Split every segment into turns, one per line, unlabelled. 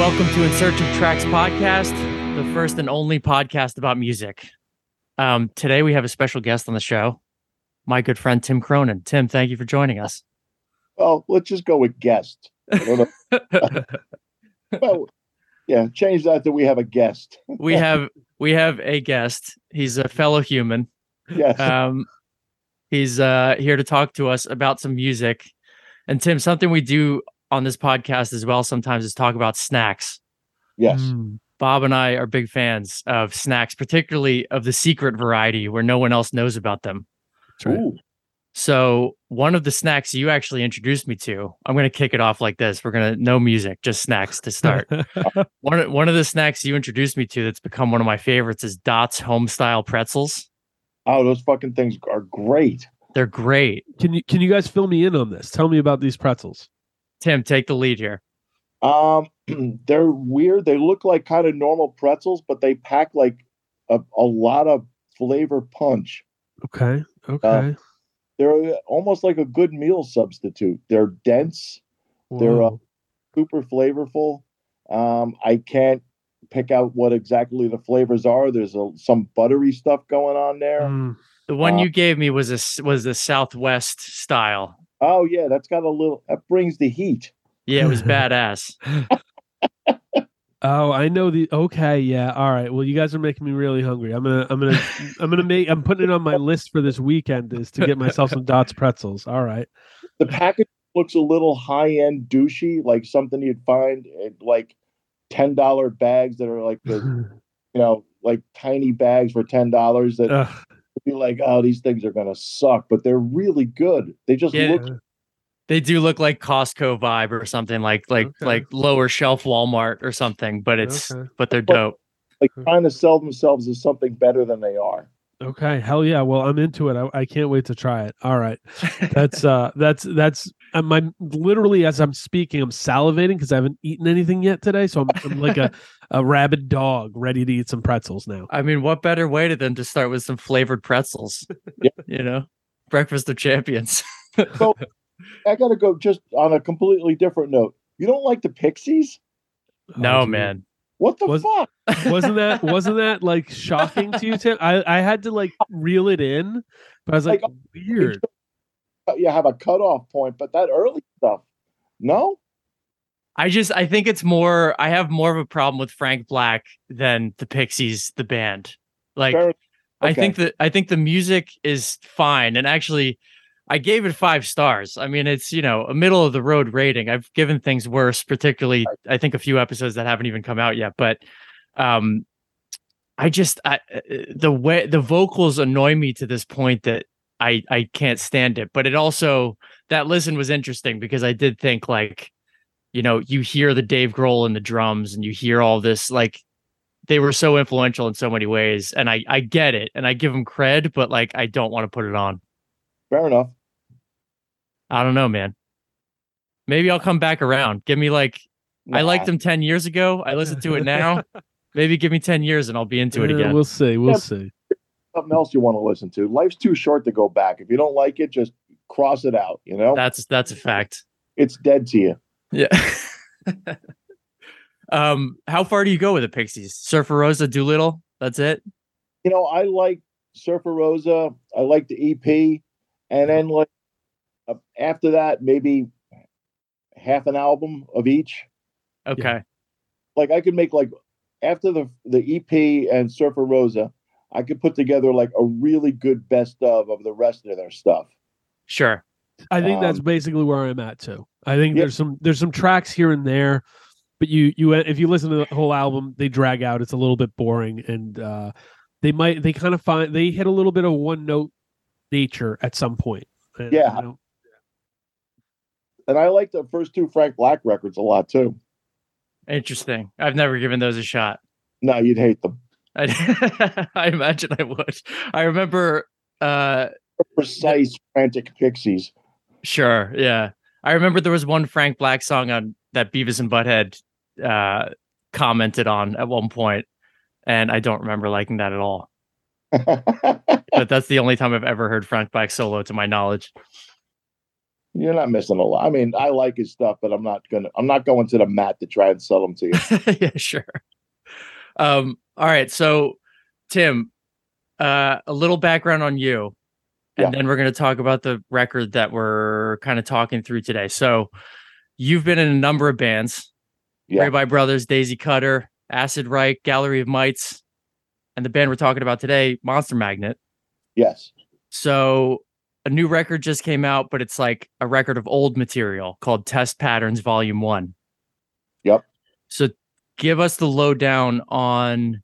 Welcome to In Search of Tracks podcast, the first and only podcast about music. Um, today we have a special guest on the show, my good friend Tim Cronin. Tim, thank you for joining us.
Well, let's just go with guest. I don't know. well, yeah, change that to we have a guest.
we have we have a guest. He's a fellow human.
Yes.
Um, he's uh, here to talk to us about some music. And Tim, something we do on this podcast as well sometimes is talk about snacks.
yes.
Mm. Bob and I are big fans of snacks, particularly of the secret variety where no one else knows about them.
right.
Ooh,
So, one of the snacks you actually introduced me to, I'm going to kick it off like this. We're going to no music, just snacks to start. one of, one of the snacks you introduced me to that's become one of my favorites is Dots home style pretzels.
oh, those fucking things are great.
They're great.
can you can you guys fill me in on this? Tell me about these pretzels.
Tim, take the lead here.
Um, they're weird. They look like kind of normal pretzels, but they pack like a, a lot of flavor punch.
Okay. Okay.
They're almost like a good meal substitute. They're dense, they're, uh, super flavorful. Um, I can't pick out what exactly the flavors are. There's a, some buttery stuff going on there.
Mm,
The one
Uh,
you gave me was a s- was the Southwest style.
Oh yeah, that's got a little. That brings the heat.
Yeah, it was badass.
oh, I know the. Okay. Yeah. All right. Well, you guys are making me really hungry. I'm gonna. I'm gonna. I'm gonna make. I'm putting it on my list for this weekend is to get myself some Dots pretzels. All right.
The package looks a little high end douchey, like something you'd find in like ten dollar bags that are like the you know like tiny bags for ten dollars that
Ugh,
would be like, oh, these things are gonna suck, but they're really good. They just
Yeah.
look
They do look like Costco vibe or something like like
Okay.
like lower shelf Walmart or something, but it's
Okay.
but they're dope.
like trying to sell themselves as something better than they are.
okay. Hell yeah. Well, I'm into it. I, I can't wait to try it. All right. That's uh. That's that's. I'm, I'm literally as I'm speaking, I'm salivating because I haven't eaten anything yet today. So I'm, I'm like a a rabid dog ready to eat some pretzels now.
I mean, what better way to than to start with some flavored pretzels?
Yeah.
You know, breakfast of champions.
So I gotta go just on a completely different note. You don't like the Pixies?
Oh, no,
Oh,
man.
What the
Was-
fuck?
wasn't that wasn't that like shocking to you tim i i had to like reel it in but i was like
Like,
weird
You have a cutoff point, but that early stuff, no.
I just I think it's more I have more of a problem with Frank Black than the Pixies, the band. Like
Fair-
I think that I think the music is fine. And actually, I gave it five stars. I mean, it's you know a middle of the road rating. I've given things worse, particularly I think a few episodes that haven't even come out yet. But um, I just I, uh, the way the vocals annoy me to this point that I I can't stand it. But it also that listen was interesting because I did think like, you know, you hear the Dave Grohl and the drums, and you hear all this like they were so influential in so many ways. And i i get it and i give them cred but like i don't want to put it on.
Fair enough.
i don't know man. Maybe i'll come back around. Give me like i liked them 10 years ago. I listen to it now. Maybe give me 10 years and i'll be into it
Uh,
again.
we'll see we'll
Yeah.
see
something else you want to listen to. Life's too short to go back. If you don't like it, just cross it out. You know,
that's that's a fact
it's dead to you.
yeah um how far do you go with the pixies surfer rosa doolittle that's it
You know, I like Surfer Rosa. I like the EP, and then like uh, after that, maybe half an album of each.
okay
Like I could make like after the the EP and Surfer Rosa, I could put together like a really good best of of the rest of their stuff.
sure
i think that's
Um,
basically where i'm at too i think
Yeah.
there's some there's some tracks here and there but you you if you listen to the whole album they drag out it's a little bit boring and uh they might they kind of find they hit a little bit of one note nature at some point And,
Yeah.
you know,
And I like the first two Frank Black records a lot too.
interesting i've never given those a shot
No, you'd hate them.
I, I imagine I would. I remember uh
Precise, frantic pixies.
sure, yeah. I remember there was one Frank Black song on that Beavis and Butthead uh commented on at one point, and I don't remember liking that at all. But that's the only time I've ever heard Frank Black solo to my knowledge.
you're not missing a lot. I mean, I like his stuff, but I'm not gonna. I'm not going to the mat to try and sell them to you.
yeah, sure. Um, all right, so Tim, uh, a little background on you, and
Yeah.
then we're going to talk about the record that we're kind of talking through today. So, you've been in a number of bands:
Yeah.
Rabbi Brothers, Daisy Cutter, Acid Reich, Gallery of Mites, and the band we're talking about today, Monster Magnet.
Yes.
So, a new record just came out, but it's like a record of old material called Test Patterns Volume One.
Yep.
So, give us the lowdown on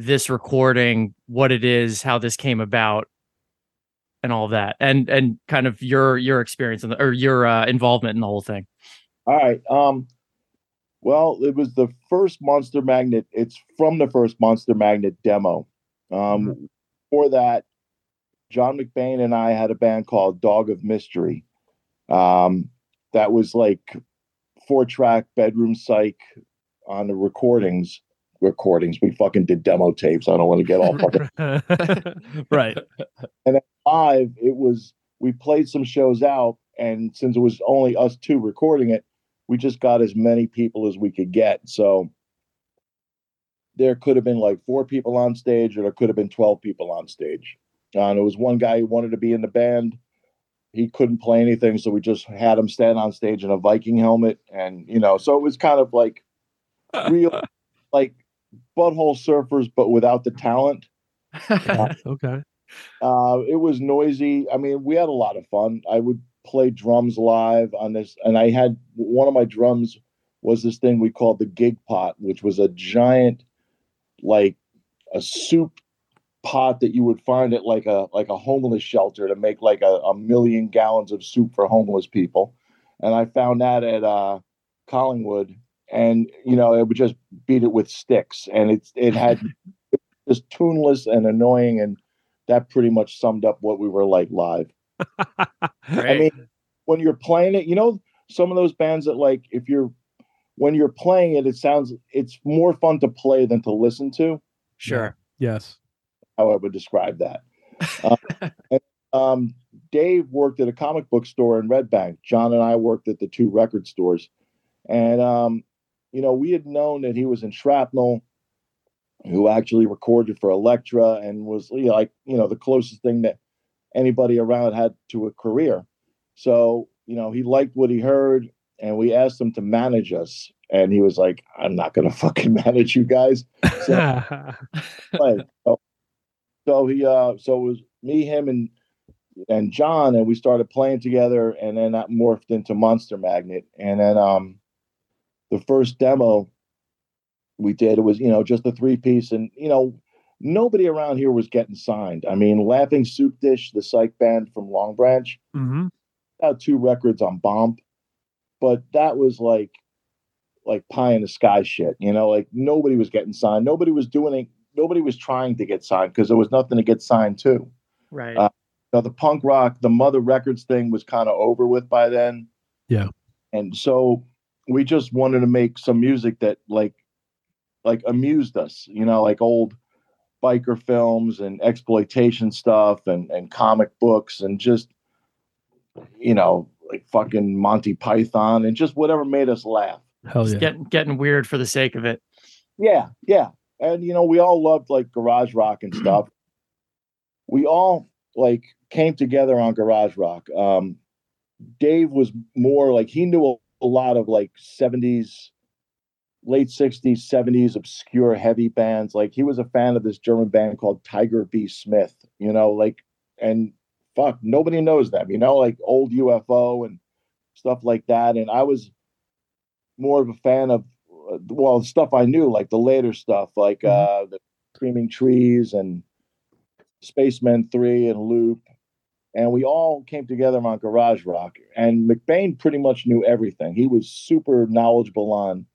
this recording, what it is, how this came about, and all that, and and kind of your your experience in the, or your uh, involvement in the whole thing.
All right. Um. Well, it was the first Monster Magnet. It's from the first Monster Magnet demo. Um. For that, John McBain and I had a band called Dog of Mystery. Um. That was like four track bedroom psych on the recordings. Recordings. We fucking did demo tapes. I don't want to get all fucking
right.
live, it was we played some shows out, and since it was only us two recording it, we just got as many people as we could get. So there could have been like four people on stage, or there could have been twelve people on stage. Uh, and it was one guy who wanted to be in the band. He couldn't play anything, so we just had him stand on stage in a Viking helmet, and you know, so it was kind of like real, like butthole surfers, but without the talent.
okay.
Uh, it was noisy. I mean, we had a lot of fun. I would play drums live on this, and I had one of my drums was this thing we called the gig pot, which was a giant, like a soup pot that you would find at like a like a homeless shelter to make like a, a million gallons of soup for homeless people. And I found that at uh, Collingwood, and you know, it would just beat it with sticks, and it it had just tuneless and annoying and that pretty much summed up what we were like live. I mean, when you're playing it, you know, some of those bands that like if you're when you're playing it, it sounds it's more fun to play than to listen to.
sure.
Yes.
How I would describe that. Uh, and, um, Dave worked at a comic book store in Red Bank. John and I worked at the two record stores, and um, you know, we had known that he was in Shrapnel, who actually recorded for Elektra and was you know, like you know the closest thing that anybody around had to a career. So you know, he liked what he heard, and we asked him to manage us, and he was like, "I'm not gonna fucking manage you guys." So. So, so he uh so it was me, him and and John and we started playing together and then that morphed into Monster Magnet. And then um the first demo we did it was, you know, just a three piece and you know, nobody around here was getting signed. I mean, Laughing Soup Dish, the psych band from Long Branch,
hmm
had two records on Bomp, but that was like like pie in the sky shit, you know, like nobody was getting signed. Nobody was doing it, nobody was trying to get signed because there was nothing to get signed to.
Right.
Uh, Now the punk rock, the Mother Records thing was kind of over with by then.
Yeah.
And so we just wanted to make some music that like like amused us, you know, like old biker films and exploitation stuff and and comic books and just you know, like fucking Monty Python and just whatever made us laugh.
Hell
Just
yeah.
getting getting weird for the sake of it.
Yeah, yeah. And you know, we all loved like garage rock and stuff. we all like came together on garage rock. Um Dave was more like he knew a, lot of like 70s late 60s 70s obscure heavy bands. Like he was a fan of this german band called tiger b. Smith you know like and fuck nobody knows them you know like old ufo and stuff like that. And i was more of a fan of uh, well stuff i knew like the later stuff like
Mhm.
uh the screaming trees and spacemen 3 and loop and we all came together on garage rock and mcbain pretty much knew everything. He was super knowledgeable on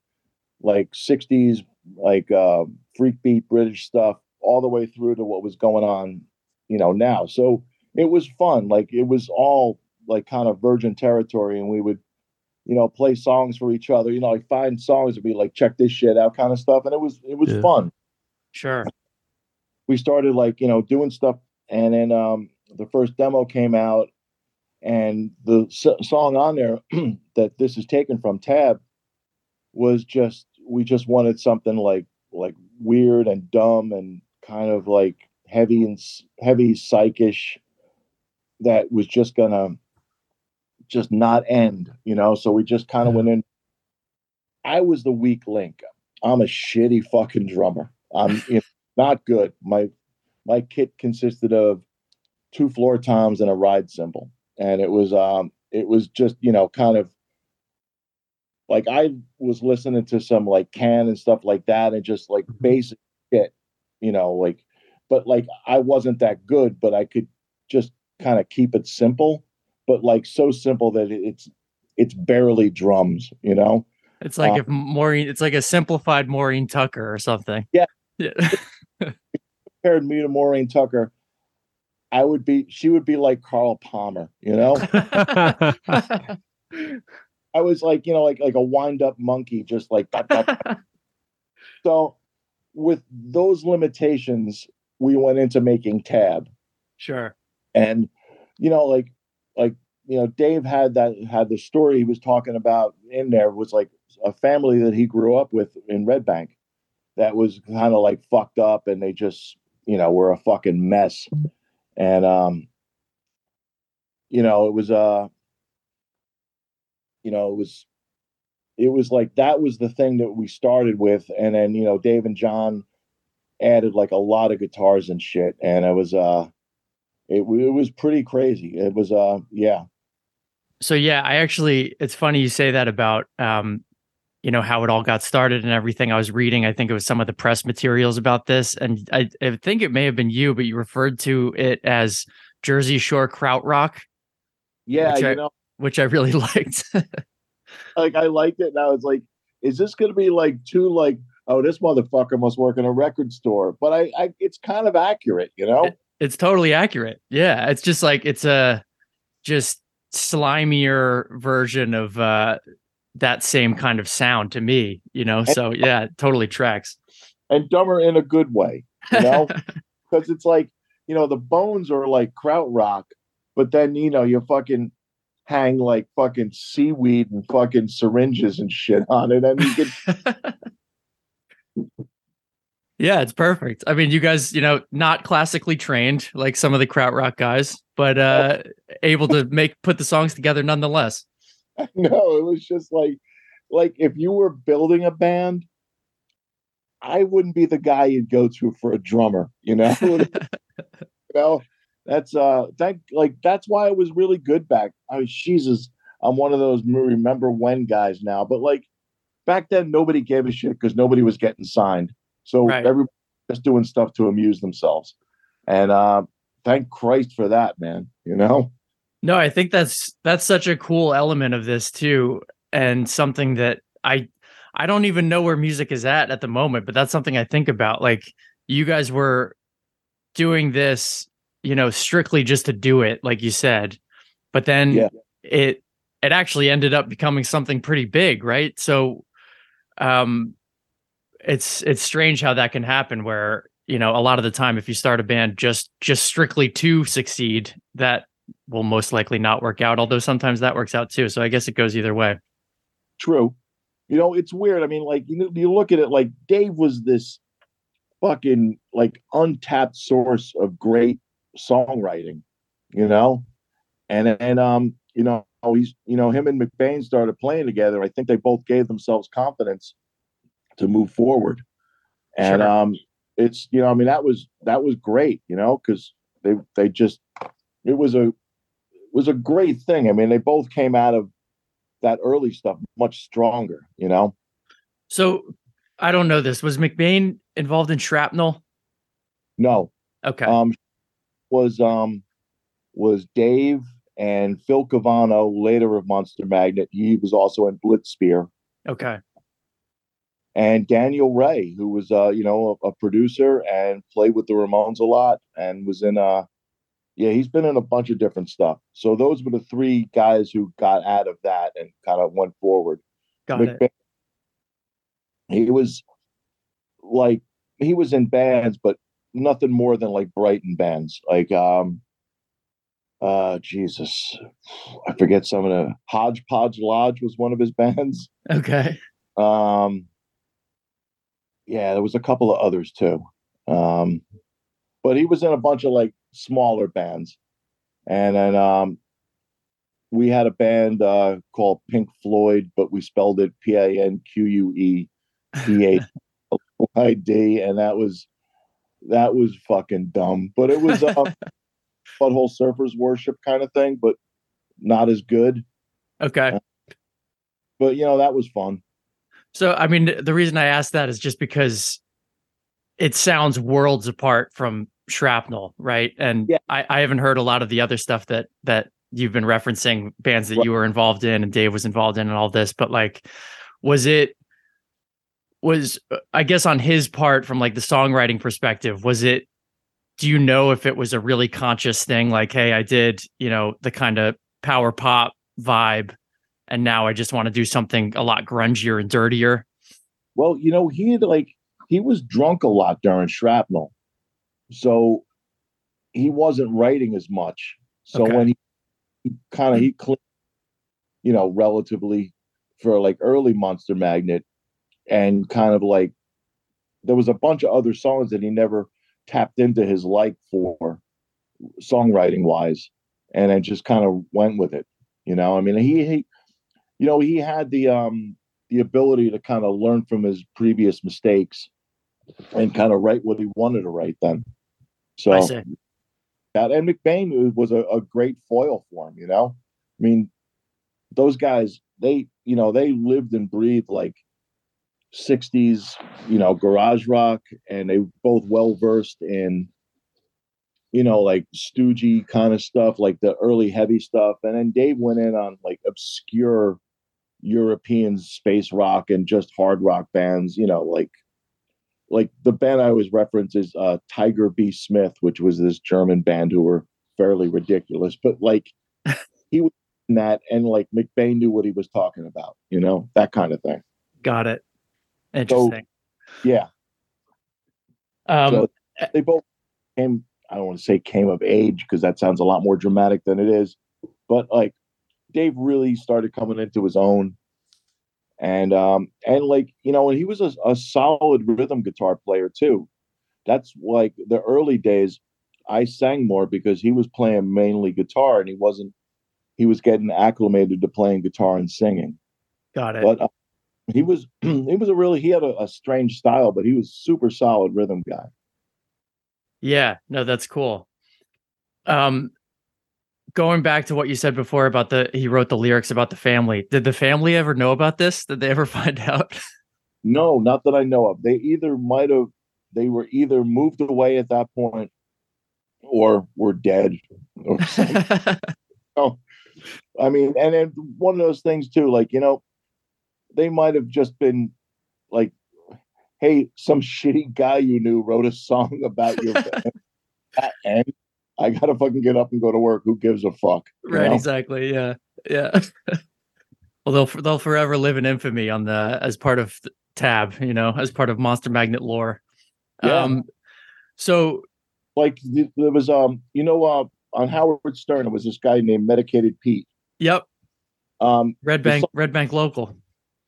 like 60s like uh freak beat british stuff all the way through to what was going on you know now. So it was fun. Like it was all like kind of virgin territory and we would you know play songs for each other you know like find songs to be like check this shit out kind of stuff. And it was it was
Yeah.
fun.
Sure.
we started like you know doing stuff and then um the first demo came out and the s- song on there that this is taken from Tab was just we just wanted something like like weird and dumb and kind of like heavy and heavy psychish that was just gonna just not end, you know. So we just kind of
Yeah.
went in. I was the weak link. I'm a shitty fucking drummer. I'm you know, not good. My my kit consisted of two floor toms and a ride cymbal, and it was um it was just you know kind of like I was listening to some like can and stuff like that, and just like
Mhm.
basic shit, you know, like but like I wasn't that good, but I could just kind of keep it simple, but like so simple that it's it's barely drums, you know.
It's like
Uh,
if Maureen, it's like a simplified Maureen Tucker or something.
Yeah.
Yeah.
Compared me to Maureen Tucker, I would be she would be like Carl Palmer, you know. I was like, you know, like like a wind up monkey, just like dot, dot, dot. so. With those limitations, we went into making Tab,
sure.
and you know, like like you know, Dave had that had the story he was talking about in there was like a family that he grew up with in Red Bank that was kind of like fucked up, and they just you know were a fucking mess, and um, you know, it was uh you know, it was it was like that was the thing that we started with, and then you know, Dave and John added like a lot of guitars and shit, and it was uh, it, it was pretty crazy. It was uh, yeah,
So yeah, I actually it's funny you say that about um you know how it all got started and everything. I was reading, I think it was some of the press materials about this and I, I think it may have been you, but you referred to it as Jersey Shore Krautrock,
yeah,
Which
you
I-
know,
which I really liked.
like I liked it, and I was like, is this gonna be like too like, oh, this motherfucker must work in a record store? But I, I it's kind of accurate, you know.
it's totally accurate. Yeah, it's just like it's a just slimier version of uh that same kind of sound to me, you know. So yeah, it totally tracks.
and dumber in a good way, you know, because it's like you know the bones are like krautrock, but then you know you fucking hang like fucking seaweed and fucking syringes and shit on it, and you
Yeah, it's perfect. I mean, you guys, you know, not classically trained like some of the krautrock guys, but uh able to make put the songs together nonetheless.
no, it was just like like if you were building a band. I wouldn't be the guy you'd go to for a drummer, you know. you know, that's uh, that like that's why I was really good back. I was Jesus. I'm one of those remember when guys now, but like back then, nobody gave a shit because nobody was getting signed. So
Right.
everybody was just doing stuff to amuse themselves, and uh, thank Christ for that, man. You know,
No, I think that's that's such a cool element of this too and something that I I don't even know where music is at at the moment, but that's something I think about. Like you guys were doing this, you know, strictly just to do it, like you said. But then
Yeah.
it it actually ended up becoming something pretty big, right? So um it's it's strange how that can happen where, you know, a lot of the time if you start a band just just strictly to succeed, that will most likely not work out, although sometimes that works out too. So I guess it goes either way.
true. You know, it's weird. I mean, like you you look at it like Dave was this fucking like untapped source of great songwriting, you know, and and um, you know, he's you know him and McBain started playing together. I think they both gave themselves confidence to move forward, and
Sure.
um, it's you know, I mean, that was that was great, you know, because they they just it was a it was a great thing. I mean, they both came out of that early stuff much stronger, you know.
So I don't know this. Was McBain involved in shrapnel?
No,
Okay.
um, was um was Dave and Phil Caivano, later of Monster Magnet. He was also in Blitzspeer,
okay.
and Daniel Rey, who was uh you know a, a producer and played with the Ramones a lot, and was in uh yeah he's been in a bunch of different stuff. So those were the three guys who got out of that and kind of went forward.
Got it.
He was like he was in bands, but nothing more than like Brighton bands. Like um uh Jesus, I forget some of the Hodgepodge Lodge was one of his bands.
Okay.
Um, yeah, there was a couple of others too. Um, but he was in a bunch of like smaller bands, and then um, we had a band uh, called Pink Floyd, but we spelled it P A N Q U E P A Y D, and that was that was fucking dumb. But it was uh, butthole surfers worship kind of thing, but not as good.
Okay.
But you know that was fun.
So, I mean, the reason I asked that is just because it sounds worlds apart from Shrapnel, right? And
Yeah.
I, I haven't heard a lot of the other stuff that that you've been referencing, bands that you were involved in and Dave was involved in, and all this. But like, was it? Was uh, I guess on his part, from like the songwriting perspective, was it? Do you know if it was a really conscious thing? Like, hey, I did, you know, the kind of power pop vibe, and now I just want to do something a lot grungier and dirtier.
Well, you know, he had like he was drunk a lot during shrapnel. So he wasn't writing as much. So
Okay.
when he, he kind of he cleaned, you know, relatively for like early Monster Magnet and kind of like there was a bunch of other songs that he never tapped into his like for songwriting wise and then just kind of went with it. You know, I mean he, he you know, he had the um the ability to kind of learn from his previous mistakes and kind of write what he wanted to write then. So that and McBain was a, a great foil for him, you know. I mean, those guys, they, you know, they lived and breathed like 60s, you know, garage rock, and they both well versed in, you know, like stoogey kind of stuff, like the early heavy stuff. And then Dave went in on like obscure European space rock and just hard rock bands, you know, like like the band I always reference is uh, Tiger B. Smith, which was this German band who were fairly ridiculous, but like he was in that, and like McBain knew what he was talking about, you know, that kind of thing.
Got it. Interesting.
Yeah,
um,
so they both came. I don't want to say came of age because that sounds a lot more dramatic than it is, but like Dave really started coming into his own, and um and like you know, and he was a, a solid rhythm guitar player too. That's like the early days. I sang more because he was playing mainly guitar and he wasn't. He was getting acclimated to playing guitar and singing,
got it.
but uh, he was he was a really he had a, a strange style, but he was super solid rhythm guy.
Yeah, no, that's cool. Um, going back to what you said before about the he wrote the lyrics about the family. Did the family ever know about this? Did they ever find out?
No, not that I know of. They either might have they were either moved away at that point or were dead or something. I mean, and then one of those things too, like, you know, they might have just been like, hey, some shitty guy you knew wrote a song about your and I gotta fucking get up and go to work. Who gives a fuck?
right,
know?
exactly. Yeah, yeah. well, they'll they'll forever live in infamy on the as part of the Tab, you know, as part of Monster Magnet lore.
Yeah.
Um, so
Like there was um, you know, uh on Howard Stern, it was this guy named Medicated Pete.
yep,
Um,
Red Bank, Red Bank local.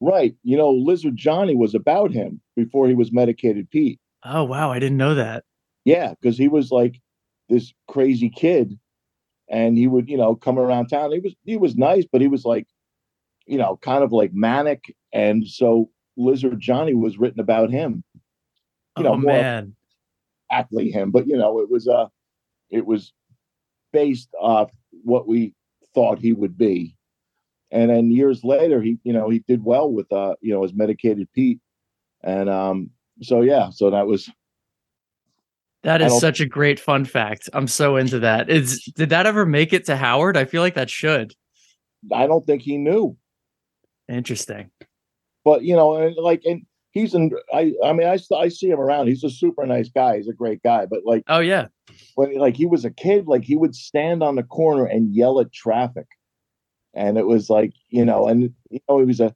Right. You know, Lizard Johnny was about him before he was medicated Pete.
Oh wow, I didn't know that.
Yeah, because he was like this crazy kid and he would, you know, come around town. He was he was nice, but he was like, you know, kind of like manic. And so Lizard Johnny was written about him. You know,
oh
more
man,
exactly him, but you know, it was uh it was based off what we thought he would be. And then years later, he, you know, he did well with uh, you know, his medicated Pete. And um, so yeah, so that was
that is such a great fun fact. I'm so into that. Is did that ever make it to Howard? I feel like that should.
I don't think he knew.
Interesting.
But you know, and like and he's in I I mean I I see him around. He's a super nice guy. He's a great guy. But like
Oh yeah.
when like he was a kid, like he would stand on the corner and yell at traffic. And it was like, you know, and you know, he was a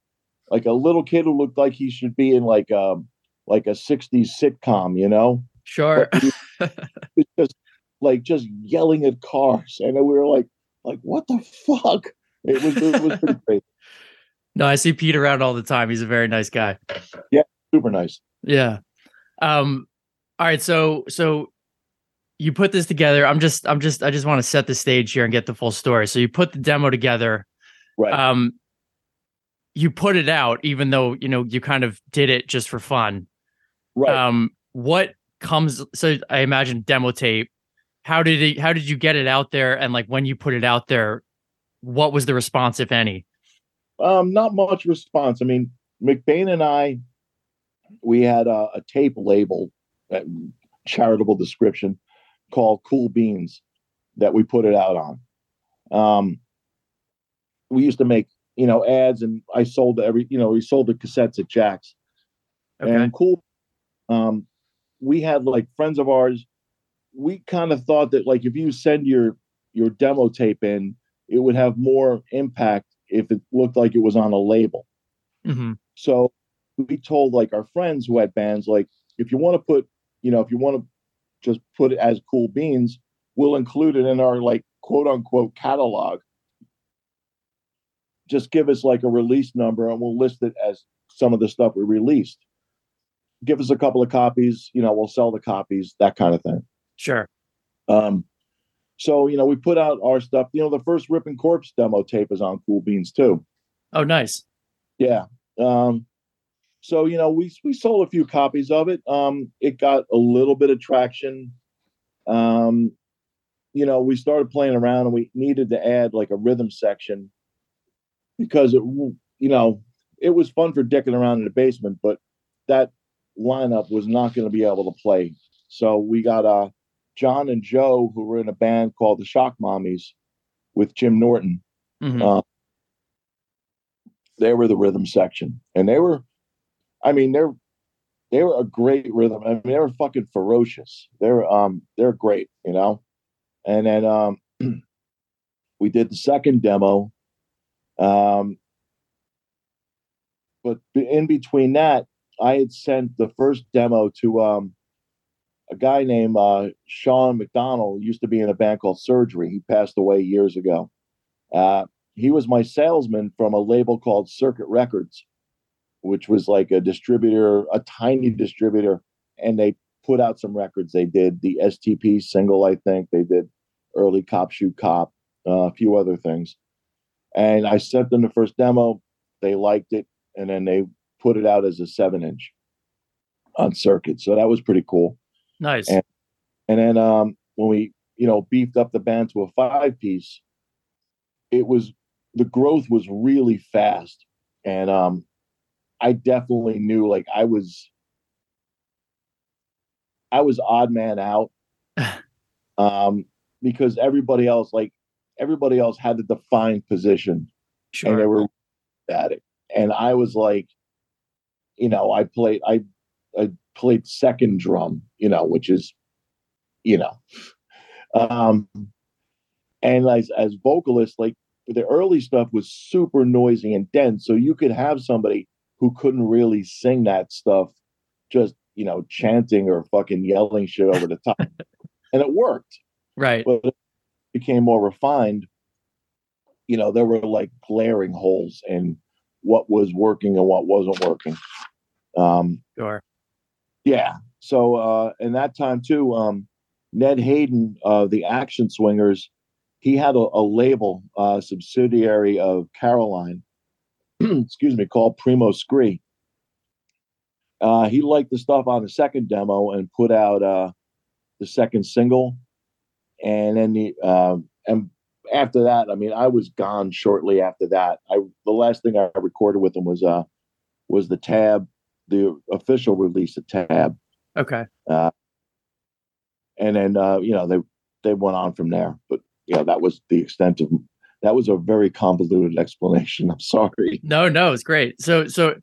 like a little kid who looked like he should be in like um like a 60s sitcom, you know?
Sure.
Just like just yelling at cars, and we were like, like what the fuck? It was it was pretty crazy.
No, I see Pete around all the time. He's a very nice guy.
Yeah, super nice.
Yeah. Um. All right. So so you put this together. I'm just I'm just I just want to set the stage here and get the full story. So you put the demo together.
Right.
Um. You put it out, even though you know you kind of did it just for fun.
right.
Um. What comes? So I imagine demo tape. How did it? How did you get it out there? And like when you put it out there, what was the response, if any?
Um, not much response. I mean, McBain and I, we had a, a tape label, uh, charitable description, called Cool Beans, that we put it out on. Um, we used to make, you know, ads, and I sold every, you know, we sold the cassettes at Jack's.
Okay.
And cool, um, we had like friends of ours. We kind of thought that like if you send your your demo tape in, it would have more impact if it looked like it was on a label.
hmm
So we told like our friends who had bands, like if you want to put, you know, if you want to just put it as cool beans, we'll include it in our like quote unquote catalog. Just give us like a release number and we'll list it as some of the stuff we released. Give us a couple of copies, you know, we'll sell the copies, that kind of thing.
Sure.
Um, so you know, we put out our stuff. You know, the first Ripping Corpse demo tape is on Cool Beans too.
Oh, nice.
Yeah. Um, so you know, we we sold a few copies of it. Um, it got a little bit of traction. Um, you know, we started playing around, and we needed to add like a rhythm section because it, you know, it was fun for dicking around in the basement, but that lineup was not going to be able to play. So we got uh John and Joe, who were in a band called the Shock Mommies with Jim Norton.
Mhm.
Uh, they were the rhythm section, and they were, I mean, they're they were a great rhythm. I mean, they were fucking ferocious. They're um they're great, you know. And then um we did the second demo. Um, but in between that, I had sent the first demo to um a guy named uh, Sean McDonald. Used to be in a band called Surgery. He passed away years ago. Uh, he was my salesman from a label called Circuit Records, which was like a distributor, a tiny distributor, and they put out some records. They did the STP single, I think. They did early Cop Shoot Cop, uh, a few other things. And I sent them the first demo. They liked it, and then they put it out as a seven inch on Circuit. So that was pretty cool.
Nice.
And- And then um, when we, you know, beefed up the band to a five piece, it was the growth was really fast, and um, I definitely knew like I was, I was odd man out, um, because everybody else like everybody else had a defined position Sure. and they were at it. And I was like, you know, I played I I played second drum, you know, which is, you know, um, and as as vocalist, like the early stuff was super noisy and dense, so you could have somebody who couldn't really sing that stuff, just you know, chanting or fucking yelling shit over the top, and it worked
Right.
but it became more refined, you know, there were like glaring holes in what was working and what wasn't working. Um,
Sure.
yeah. So, uh, in that time too, um, Ned Hayden of the Action Swingers, he had a, a label, uh, subsidiary of Caroline, excuse me, called Primo Scree. Uh, he liked the stuff on the second demo and put out uh, the second single, and then the um, and after that, I mean, I was gone shortly after that. I the last thing I recorded with him was uh was the tab, the official release of tab,
Okay.
and then uh, you know they they went on from there. But yeah, that was the extent of that was a very convoluted explanation. I'm sorry.
No, no, it's great. So, so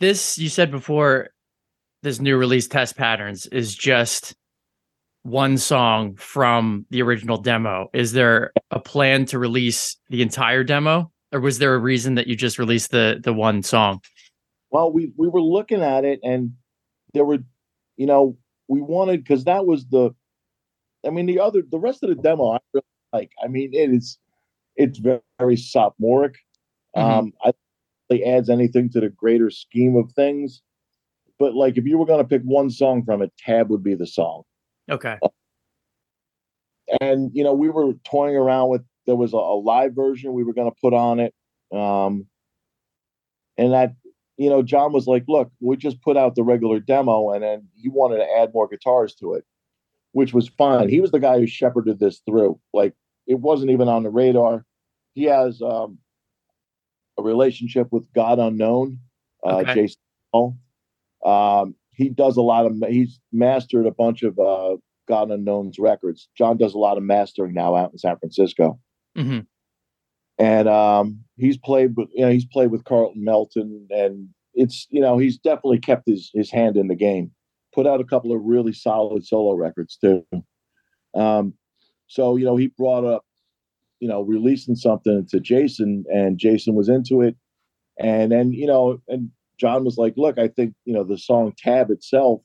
this you said before, this new release test patterns is just one song from the original demo. Is there a plan to release the entire demo, or was there a reason that you just released the the one song?
Well, we we were looking at it, and there were, you know, we wanted because that was the I mean, the other, the rest of the demo, I really like. I mean, it is, it's very, very sophomoric.
Mhm.
Um, I it adds anything to the greater scheme of things. But like, if you were going to pick one song from it, "Tab" would be the song.
Okay.
and you know we were toying around with there was a, a live version we were going to put on it um and that you know john was like look we just put out the regular demo and then he wanted to add more guitars to it which was fine he was the guy who shepherded this through like it wasn't even on the radar he has um a relationship with god unknown uh
Okay.
jason Hall. um he does a lot of he's mastered a bunch of uh God Unknown's records. John does a lot of mastering now out in San Francisco,
hmm
and um, he's played with you know he's played with Carlton Melton, and it's you know he's definitely kept his his hand in the game. Put out a couple of really solid solo records too. Um, so you know he brought up you know releasing something to Jason, and Jason was into it, and then you know and John was like, look, I think you know the song Tab itself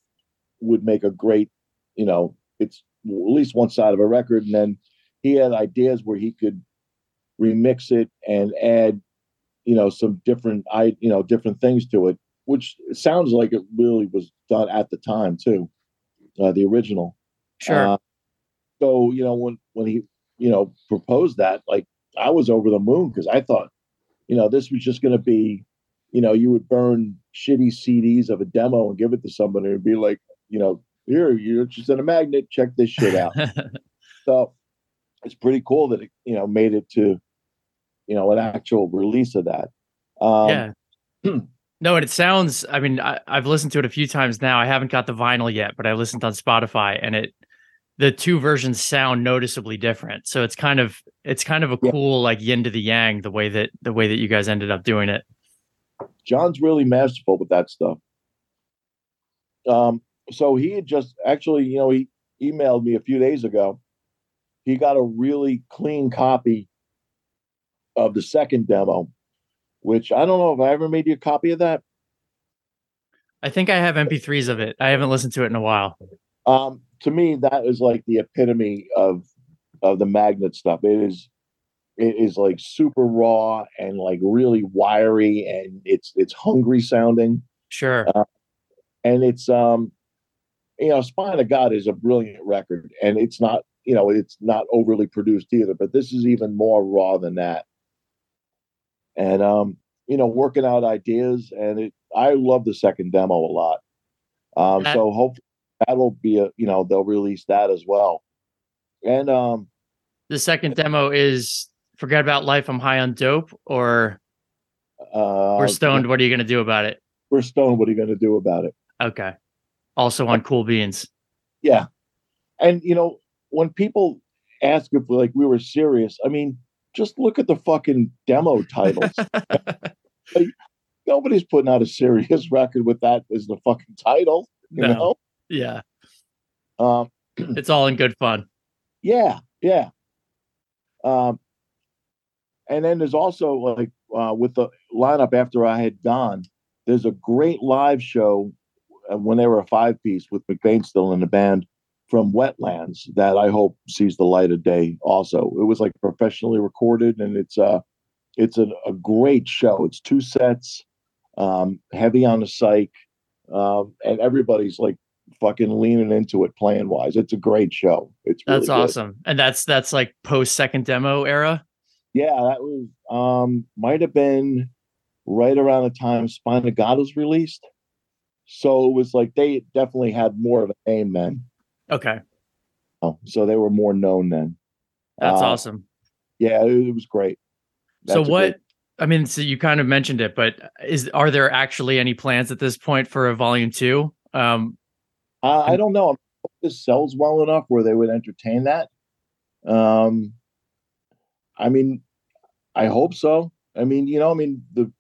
would make a great you know it's at least one side of a record and then he had ideas where he could remix it and add you know some different i you know different things to it which sounds like it really was done at the time too uh, the original
Sure.
Uh, so you know when when he you know proposed that like i was over the moon because i thought you know this was just going to be you know you would burn shitty cds of a demo and give it to somebody and be like you know here you're just in a magnet check this shit out so it's pretty cool that it you know made it to you know an actual release of that um
yeah. no, and it sounds. I mean, I, I've listened to it a few times now. I haven't got the vinyl yet, but I listened on Spotify, and it the two versions sound noticeably different. So it's kind of it's kind of a
Yeah.
cool like yin to the yang the way that the way that you guys ended up doing it.
John's really masterful with that stuff. Um, so he had just actually, you know, he emailed me a few days ago. He got a really clean copy of the second demo, which I don't know if I ever made you a copy of that.
I think I have MP3s of it. I haven't listened to it in a while.
Um, to me, that is like the epitome of of the magnet stuff. It is it is like super raw and like really wiry and it's it's hungry sounding.
Sure.
and it's um you know spine of god is a brilliant record and it's not you know it's not overly produced either but this is even more raw than that and um you know working out ideas and it i love the second demo a lot um so hopefully that'll be a you know they'll release that as well and um
The second demo is forget about life. I'm high on dope, or
uh
we're stoned. What are you gonna do about it?
we're stoned what are you going to do about it
Okay. Also on Cool Beans.
Yeah. And you know, when people ask if like we were serious, I mean, just look at the fucking demo titles. Nobody's putting out a serious record with that as the fucking title, you
No. Yeah.
Um
It's all in good fun.
yeah, yeah. Um and then there's also like uh with the lineup after I had gone, there's a great live show uh, when they were a five piece with McBain still in the band from Wetlands that I hope sees the light of day also. It was like professionally recorded and it's uh it's a, a great show. It's two sets, um, heavy on the psych, um, and everybody's like fucking leaning into it plan wise. It's a great show. It's really
That's
good.
awesome. And that's that's like post second demo era.
Yeah, that was um might have been right around the time Spine of God was released. So it was like they definitely had more of a name then.
Okay.
Oh, so they were more known then.
That's
Uh,
awesome.
Yeah, it, it was great.
So
That's a
what
great-
I mean, so you kind of mentioned it, but is are there actually any plans at this point for a volume two? Um,
I, I don't know. I hope this sells well enough where they would entertain that. Um, I mean, I hope so. I mean, you know, I mean the,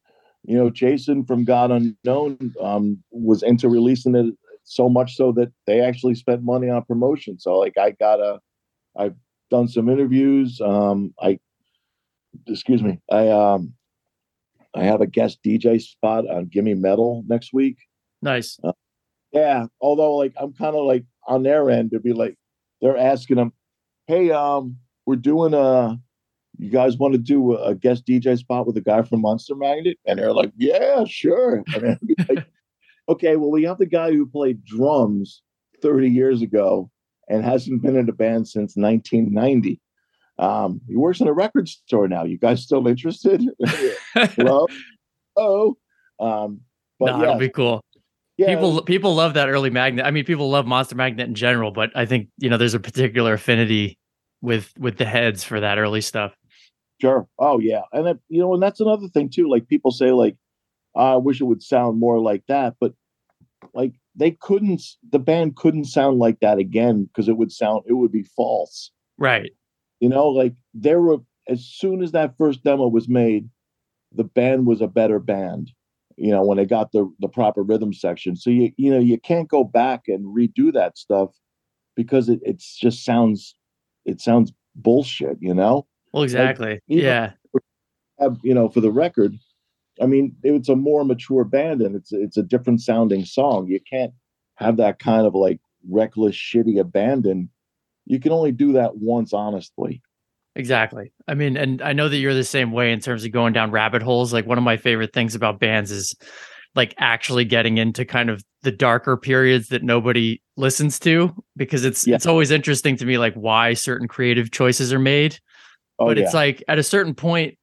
you know, Jason from God Unknown um, was into releasing it so much so that they actually spent money on promotion. So like, I gotta, I've done some interviews. Um, I, excuse me, I um, I have a guest DJ spot on Gimme Metal next week.
nice.
Yeah, although like I'm kind of like on their end to be like they're asking them, "Hey, um, we're doing a. You guys want to do a guest DJ spot with a guy from Monster Magnet?" And they're like, "Yeah, sure." Like, okay, well, we have the guy who played drums 30 years ago and hasn't been in a band since 1990. Um, he works in a record store now. You guys still interested? Hello? Oh, um,
but no, yeah. it'll be cool. Yeah. People people love that early magnet. I mean, people love Monster Magnet in general, but I think you know there's a particular affinity with with the heads for that early stuff.
Sure. Oh yeah, and that, you know, and that's another thing too. Like people say, like I wish it would sound more like that, but like they couldn't. The band couldn't sound like that again because it would sound it would be false.
Right.
You know, like there were as soon as that first demo was made, the band was a better band you know when they got the the proper rhythm section so you you know you can't go back and redo that stuff because it it's just sounds it sounds bullshit you know
well exactly like, yeah
have, you know for the record i mean it's a more mature band and it's it's a different sounding song you can't have that kind of like reckless shitty abandon you can only do that once honestly
Exactly. I mean, and I know that you're the same way in terms of going down rabbit holes. Like one of my favorite things about bands is like actually getting into kind of the darker periods that nobody listens to because it's yeah. it's always interesting to me like why certain creative choices are made. Oh, but it's like at a certain point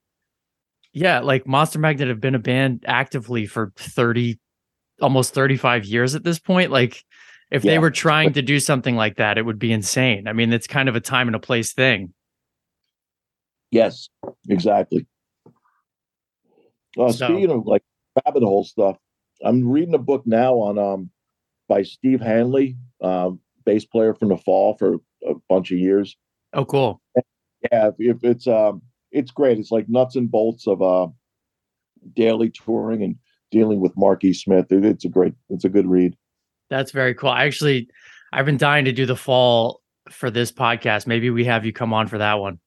yeah, like Monster Magnet have been a band actively for 30 almost 35 years at this point. Like if yeah. they were trying to do something like that, it would be insane. I mean, it's kind of a time and a place thing.
Yes, exactly. Uh, so, speaking of like rabbit hole stuff, I'm reading a book now on um by Steve Hanley, um, bass player from the Fall for a bunch of years.
Oh, cool.
Yeah, if it's um, it's great. It's like nuts and bolts of uh, daily touring and dealing with Mark E. Smith. It, it's a great, it's a good read.
That's very cool. I actually, I've been dying to do the Fall for this podcast. Maybe we have you come on for that one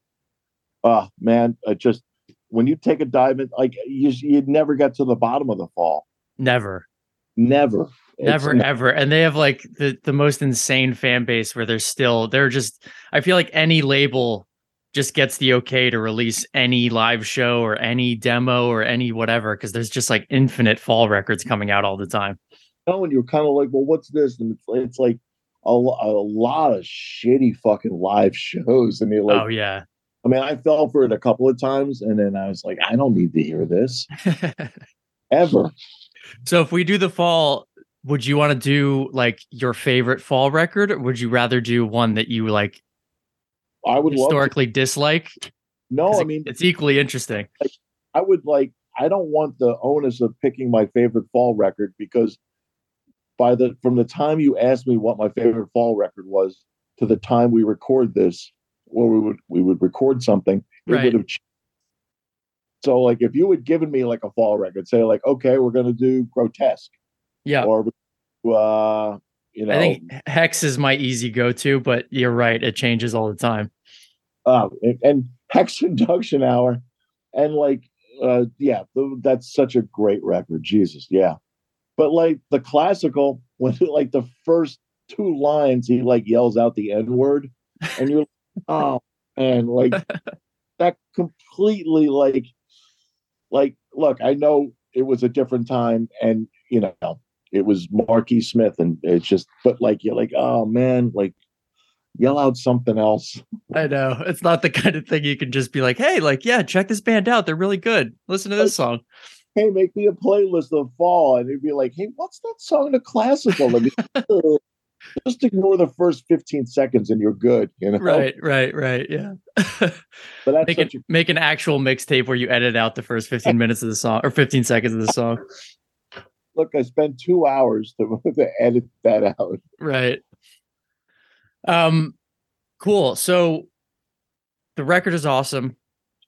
oh man, I just when you take a dive in, like you, you'd never get to the bottom of the fall.
Never,
never,
never, it's, ever. And they have like the the most insane fan base where they're still they're just. I feel like any label just gets the okay to release any live show or any demo or any whatever because there's just like infinite fall records coming out all the time.
Oh, and you're kind of like, well, what's this? And it's, it's like a, a lot of shitty fucking live shows. I mean, like,
oh yeah,
I mean, I fell for it a couple of times, and then I was like, I don't need to hear this ever.
So, if we do the fall, would you want to do like your favorite fall record, or would you rather do one that you like?
I would
historically dislike.
No, I mean
it's equally interesting.
Like, I would like. I don't want the onus of picking my favorite fall record because by the from the time you asked me what my favorite fall record was to the time we record this, where we would we would record something, it right. would have. So like if you had given me like a fall record, say like okay, we're gonna do grotesque,
yeah,
or uh, you know, I
think Hex is my easy go to, but you're right, it changes all the time.
And, and Hex Enduction Hour, and like uh, yeah, that's such a great record, Jesus, yeah. But like the classical, when like the first two lines, he like yells out the N word, and you're oh and like that completely like like look i know it was a different time and you know it was marky smith and it's just but like you're like oh man like yell out something else.
I know. It's not the kind of thing you can just be like hey like yeah check this band out. They're really good. Listen to this song.
Hey make me a playlist of fall and it'd be like hey what's that song the classical? I mean, just ignore the first 15 seconds and you're good you know?
Right right right yeah. But that's make, it, a- make an actual mixtape where you edit out the first 15 minutes of the song or 15 seconds of the song
look i spent two hours to, to edit that out.
Right. Um cool. So the record is awesome.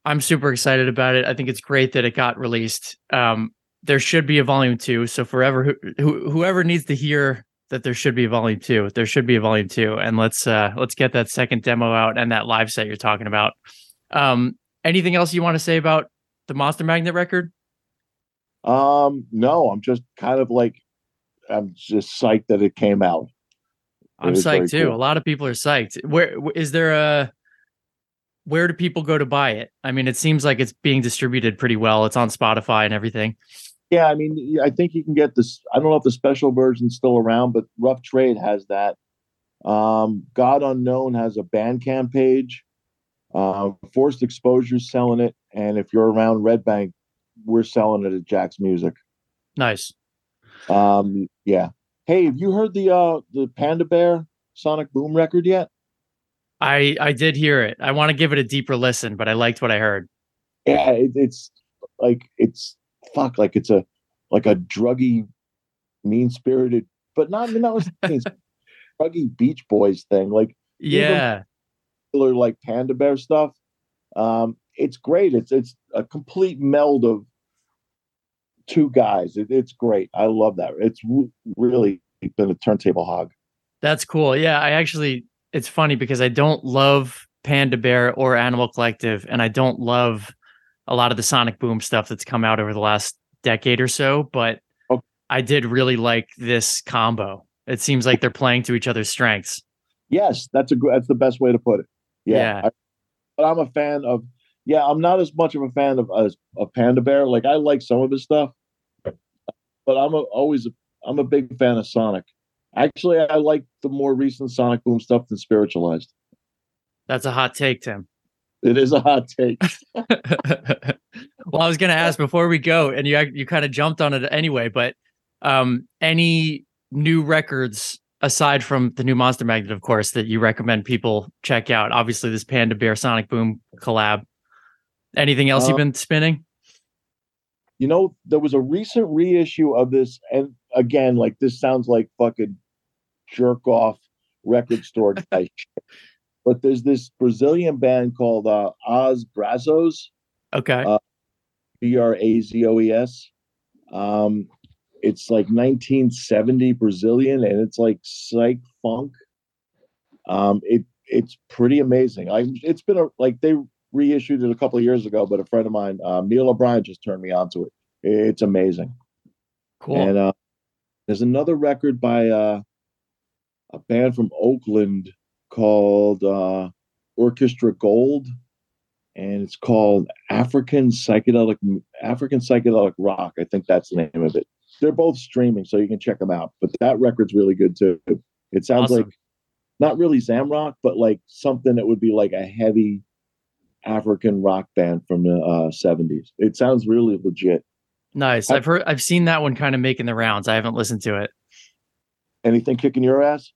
I'm super excited about it. I think it's great that it got released. Um there should be a volume two. So forever who, who, whoever needs to hear that there should be a volume two. There should be a volume two, and let's uh let's get that second demo out and that live set you're talking about. Um, anything else you want to say about the Monster Magnet record?
Um, no, I'm just kind of like I'm just psyched that it came out.
I'm psyched too.
cool.
A lot of people are psyched. Where is there a where do people go to buy it? I mean, it seems like it's being distributed pretty well. It's on Spotify and everything.
Yeah, I mean, I think you can get this. I don't know if the special version's still around, but Rough Trade has that. Um, God Unknown has a Bandcamp page. Uh, Forced Exposure's selling it, and if you're around Red Bank, we're selling it at Jack's Music.
Nice.
Um, yeah. Hey, have you heard the uh the Panda Bear Sonic Boom record yet?
I I did hear it. I want to give it a deeper listen, but I liked what I heard.
Yeah, it, it's like it's fuck, like it's a like a druggy, mean spirited, but not not mean druggy Beach Boys thing. Like
Yeah.
killer like Panda Bear stuff. Um, it's great. It's it's a complete meld of two guys. It, it's great. I love that. It's re- really been a turntable hog.
That's cool. Yeah, I actually it's funny because I don't love Panda Bear or Animal Collective and I don't love a lot of the Sonic Boom stuff that's come out over the last decade or so, but
Oh.
I did really like this combo. It seems like they're playing to each other's strengths.
Yes, that's a that's the best way to put it. Yeah,
Yeah.
I- but I'm a fan of. Yeah, I'm not as much of a fan of as of Panda Bear. Like I like some of his stuff, but I'm a, always a, I'm a big fan of Sonic. Actually, I like the more recent Sonic Boom stuff than Spiritualized.
That's a hot take, Tim.
It is a hot take.
well, I was going to ask before we go, and you you kind of jumped on it anyway. But um, any new records aside from the new Monster Magnet, of course, that you recommend people check out? Obviously, this Panda Bear Sonic Boom collab. Anything else you've
Uh,
been spinning?
you know, there was a recent reissue of this, and again, like this sounds like fucking jerk off record store guy shit. But there's this Brazilian band called uh, Os Brazões,
Okay,
uh, B R A Z O E S. Um, it's like 1970 Brazilian, and it's like psych funk. Um, it it's pretty amazing. I it's been a like they reissued it a couple of years ago, but a friend of mine, uh, Neil O'Brien, just turned me on to it. It's amazing.
cool.
And uh, there's another record by uh, a band from Oakland called uh, Orchestra Gold, and it's called African Psychedelic African Psychedelic Rock. I think that's the name of it. They're both streaming, so you can check them out. But that record's really good too. It sounds
Awesome.
like not really Zamrock, but like something that would be like a heavy African rock band from the uh, 70s. It sounds really legit.
nice. I've heard. I've seen that one kind of making the rounds. I haven't listened to it.
Anything kicking your ass?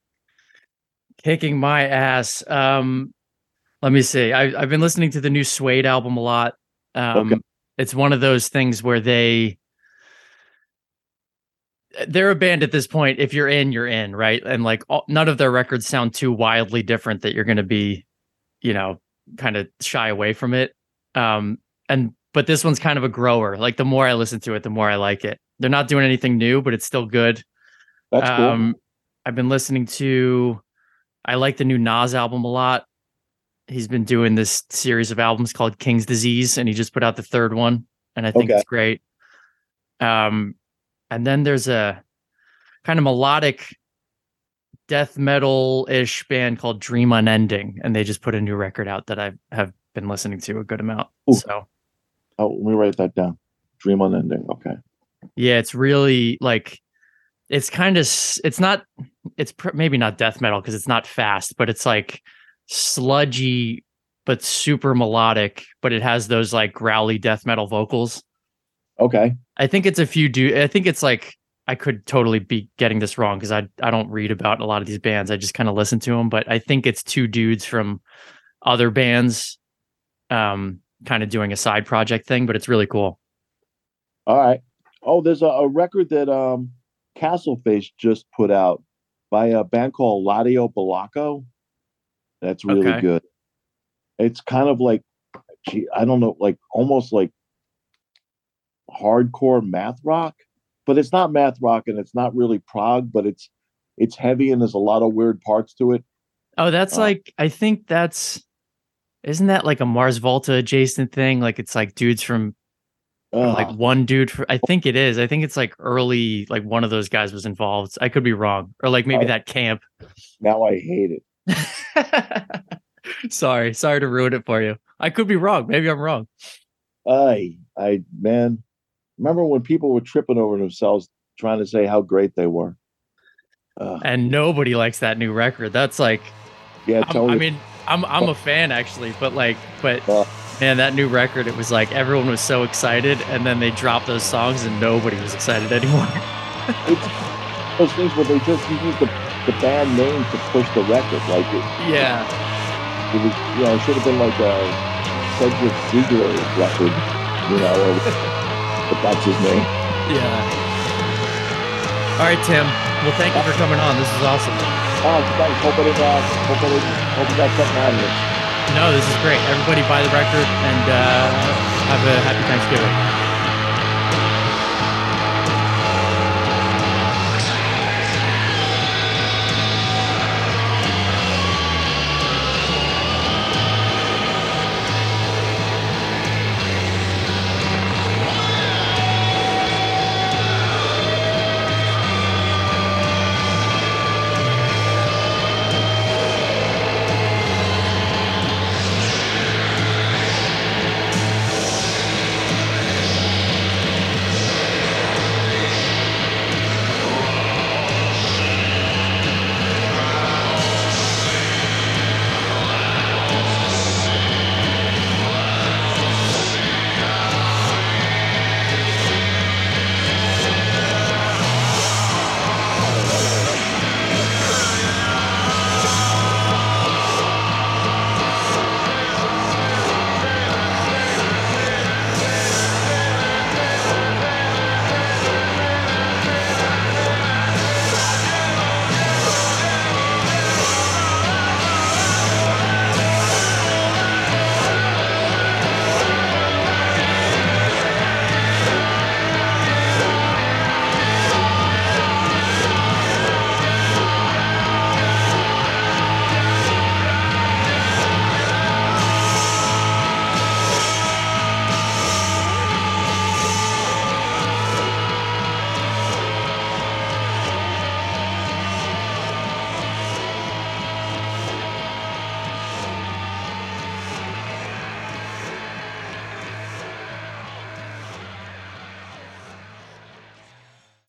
Kicking my ass. Um, let me see. I, I've been listening to the new Suede album a lot. Um,
Okay.
It's one of those things where they they're a band at this point. If you're in, you're in, right? And like all, none of their records sound too wildly different that you're going to be, you know, kind of shy away from it. Um, and but this one's kind of a grower. Like the more I listen to it, the more I like it. They're not doing anything new, but it's still good.
That's cool.
Um, I've been listening to. I like the new Nas album a lot. He's been doing this series of albums called King's Disease, and he just put out the third one, and I think
Okay.
it's great. Um, and then there's a kind of melodic death metal ish band called Dream Unending, and they just put a new record out that I have been listening to a good amount.
Ooh.
So
Oh, let me write that down. Dream unending. Okay.
Yeah, it's really like it's kind of it's not it's pr- maybe not death metal because it's not fast, but it's like sludgy but super melodic, but it has those like growly death metal vocals.
Okay.
I think it's a few do I think it's like I could totally be getting this wrong because I I don't read about a lot of these bands. I just kind of listen to them, but I think it's two dudes from other bands um kind of doing a side project thing, but it's really cool.
All right. Oh, there's a, a record that um Castleface just put out by a band called Ladio Bolocko. That's really
Okay.
good. It's kind of like gee, I don't know, like almost like hardcore math rock, but it's not math rock and it's not really prog, but it's it's heavy and there's a lot of weird parts to it.
Oh, that's
Uh,
like I think that's isn't that like a Mars Volta adjacent thing? Like it's like dudes from
Ugh.
like one dude for I think it is. I think it's like early, like one of those guys was involved. I could be wrong. Or like maybe
Oh.
that camp.
now I hate it.
sorry, sorry to ruin it for you. I could be wrong. Maybe I'm wrong.
I, I, man, remember when people were tripping over themselves trying to say how great they were? Ugh.
And nobody likes that new record. That's like
yeah,
I'm- I mean, I'm I'm a fan actually, but like, but
Uh.
man, that new record, it was like everyone was so excited, and then they dropped those songs, and nobody was excited anymore.
it's those things where they just use the, the band name to push the record. Like it,
yeah,
it was, you know, it should have been like a Cedric Bixler record, you know, but that's his name.
yeah. All right, Tim. Well, thank you for coming on. This is awesome.
Oh, thanks. Hope I uh, hope I hope you got something out of this.
No, this is great. Everybody buy the record and uh, have a happy Thanksgiving.